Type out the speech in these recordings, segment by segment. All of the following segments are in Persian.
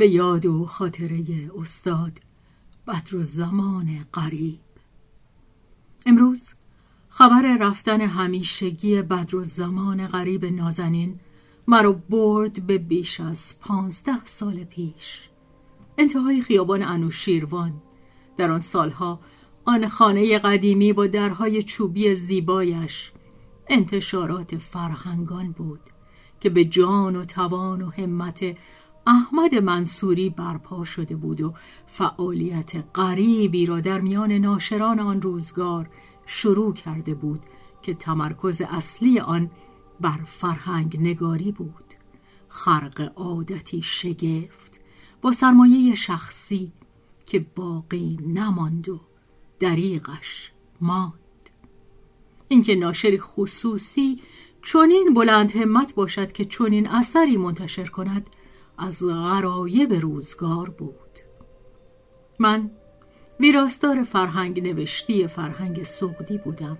به یاد و خاطره استاد بدر زمان قریب امروز خبر رفتن همیشگی بدر و زمان غریب نازنین مرا برد به بیش از پانزده سال پیش. انتهای خیابان انوشیروان. در آن سالها آن خانه قدیمی با درهای چوبی زیبایش انتشارات فرهنگان بود که به جان و توان و همت احمد منصوری برپا شده بود و فعالیت غریبی را در میان ناشران آن روزگار شروع کرده بود که تمرکز اصلی آن بر فرهنگ نگاری بود. خرق عادتی شگفت با سرمایه شخصی که باقی نماند و دریغش ماند. اینکه ناشری خصوصی چنین بلند همت باشد که چنین اثری منتشر کند از غرایب روزگار بود. من ویراستار فرهنگ نوشتی فرهنگ سقدی بودم.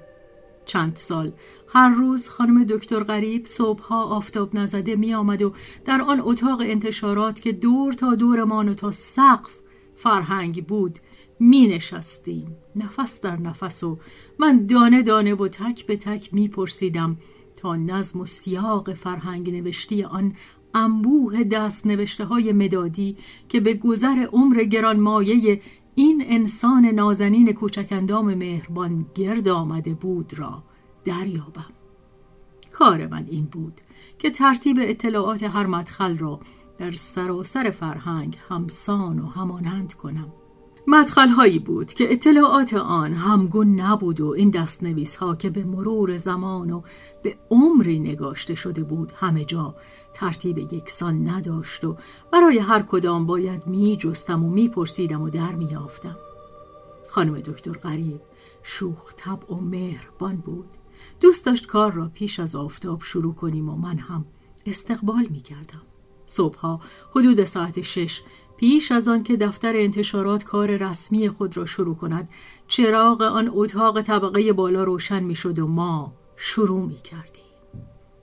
چند سال هر روز خانم دکتر غریب صبحها آفتاب نزده می آمد و در آن اتاق انتشارات که دور تا دورمان و تا سقف فرهنگ بود می نشستیم نفس در نفس و من دانه دانه و تک به تک می پرسیدم تا نظم و سیاق فرهنگ نوشتی آن انبوه دست نوشته های مدادی که به گذر عمر گرانمایه این انسان نازنین کوچکندام مهربان گرد آمده بود را دریابم. کار من این بود که ترتیب اطلاعات هر مدخل را در سراسر فرهنگ همسان و همانند کنم. مدخل هایی بود که اطلاعات آن همگون نبود و این دستنویس ها که به مرور زمان و به عمری نگاشته شده بود همه جا ترتیب یکسان نداشت و برای هر کدام باید می جستم و می پرسیدم و در می آفتم. خانم دکتر غریب شوخ طبع و مهربان بود دوست داشت کار را پیش از آفتاب شروع کنیم و من هم استقبال می کردم صبحها حدود ساعت شش پیش از آن که دفتر انتشارات کار رسمی خود را شروع کند چراغ آن اتاق طبقه بالا روشن می شد و ما شروع می کردیم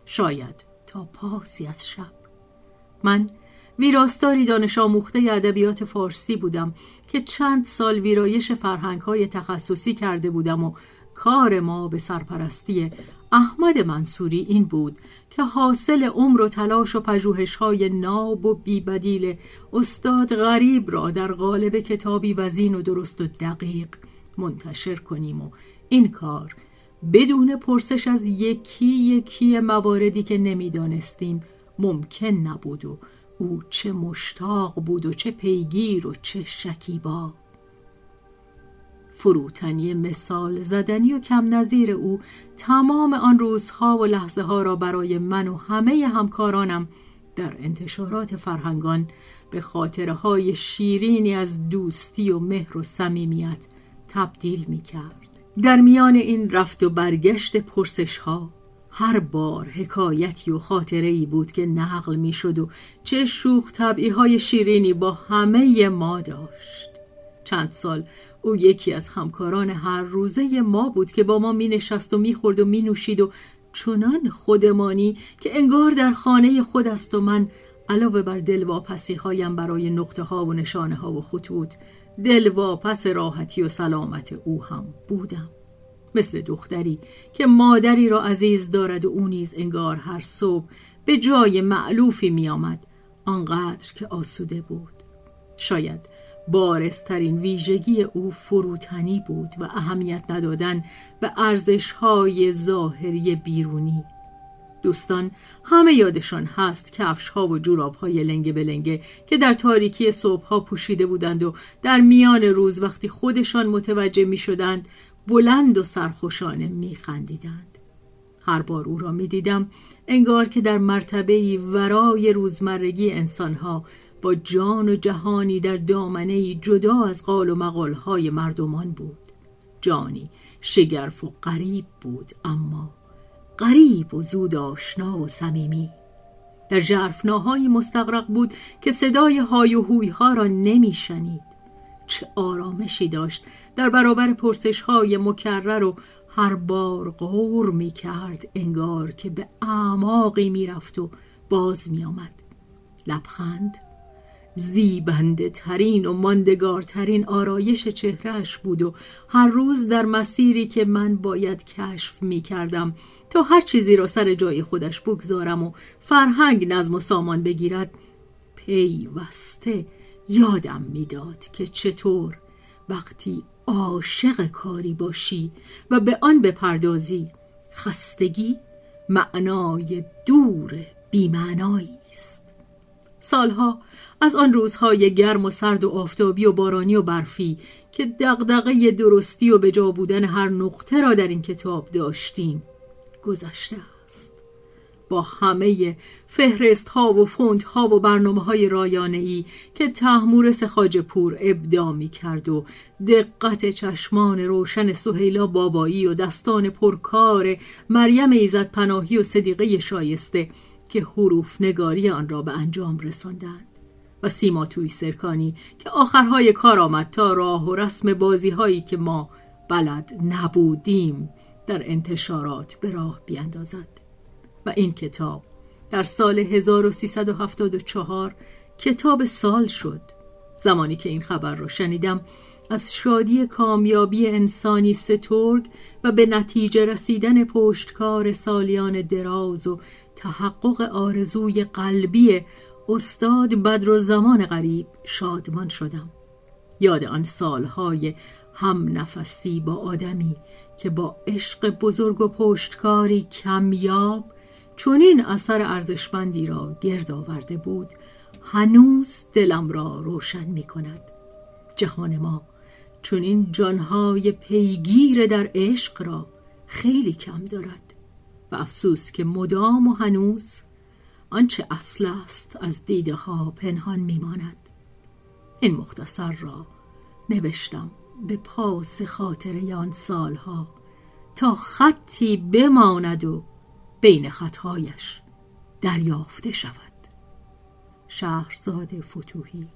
شاید تا پاسی از شب. من ویراستاری دانش آموخته ادبیات فارسی بودم که چند سال ویرایش فرهنگ های تخصصی کرده بودم و کار ما به سرپرستی احمد منصوری این بود که حاصل عمر و تلاش و پژوهش های ناب و بیبدیل استاد غریب را در قالب کتابی وزین و درست و دقیق منتشر کنیم و این کار بدون پرسش از یکی یکی مواردی که نمی‌دانستیم ممکن نبود و او چه مشتاق بود و چه پیگیر و چه شکیبا. فروتنی مثال زدنی و کم نظیر او تمام آن روزها و لحظه ها را برای من و همه همکارانم در انتشارات فرهنگان به خاطره های شیرینی از دوستی و مهر و صمیمیت تبدیل می کرد. در میان این رفت و برگشت پرسش ها هر بار حکایتی و خاطره ای بود که نقل می شد و چه شوخ طبعی های شیرینی با همه ما داشت چند سال. او یکی از همکاران هر روزه ما بود که با ما می نشست و می خورد و می نوشید و چنان خودمانی که انگار در خانه خود است و من علاوه بر دلواپسی هایم برای نقطه ها و نشانه ها و خطوط دلواپس راحتی و سلامت او هم بودم. مثل دختری که مادری را عزیز دارد و او نیز انگار هر صبح به جای معلوفی می آمد آنقدر که آسوده بود. شاید بارسترین ویژگی او فروتنی بود و اهمیت ندادن به ارزشهای ظاهری بیرونی دوستان همه یادشان هست کفش ها و جوراب های لنگه به لنگه که در تاریکی صبح ها پوشیده بودند و در میان روز وقتی خودشان متوجه می شدند بلند و سرخوشانه می خندیدند. هر بار او را می دیدم انگار که در مرتبه ورای روزمرگی انسانها با جان و جهانی در دامنه جدا از قال و مقالهای مردمان بود. جانی شگرف و غریب بود اما غریب و زود آشنا و صمیمی. در جرفناهایی مستقرق بود که صدای های و هوی ها را نمیشنید. چه آرامشی داشت در برابر پرسش های مکرر و هر بار غور می کرد انگار که به اعماقی می رفت و باز می آمد لبخند زیبنده ترین و ماندگارترین آرایش چهرهش بود و هر روز در مسیری که من باید کشف می کردم تا هر چیزی را سر جای خودش بگذارم و فرهنگ نظم و سامان بگیرد پیوسته یادم می‌داد که چطور وقتی عاشق کاری باشی و به آن بپردازی خستگی معنای دور بیمعنایی است. سالها از آن روزهای گرم و سرد و آفتابی و بارانی و برفی که دغدغه درستی و بجا بودن هر نقطه را در این کتاب داشتیم گذشته است. با همه فهرست ها و فونت ها و برنامه های رایانه ای که تحمورس خاج پور ابدا می کرد و دقت چشمان روشن سهیلا بابایی و دستان پرکار مریم ایزد پناهی و صدیقه شایسته که حروف نگاری آن را به انجام رساندند و سیما توی سرکانی که آخرهای کار آمد تا راه و رسم بازی هایی که ما بلد نبودیم در انتشارات به راه بیاندازد. و این کتاب در سال 1374 کتاب سال شد. زمانی که این خبر را شنیدم از شادی کامیابی انسانی سترگ و به نتیجه رسیدن پشتکار سالیان دراز و تحقق آرزوی قلبی استاد بدر و زمان غریب شادمان شدم. یاد آن سالهای هم نفسی با آدمی که با عشق بزرگ و پشتکاری کمیاب چون این اثر ارزشمندی را گرد آورده بود هنوز دلم را روشن می کند. جهان ما چون این جانهای پیگیر در عشق را خیلی کم دارد. و افسوس که مدام و هنوز آنچه اصل است از دیده ها پنهان میماند این مختصر را نوشتم به پاس خاطر آن سالها تا خطی بماند و بین خطهایش دریافته شود. شهرزاد فتوهی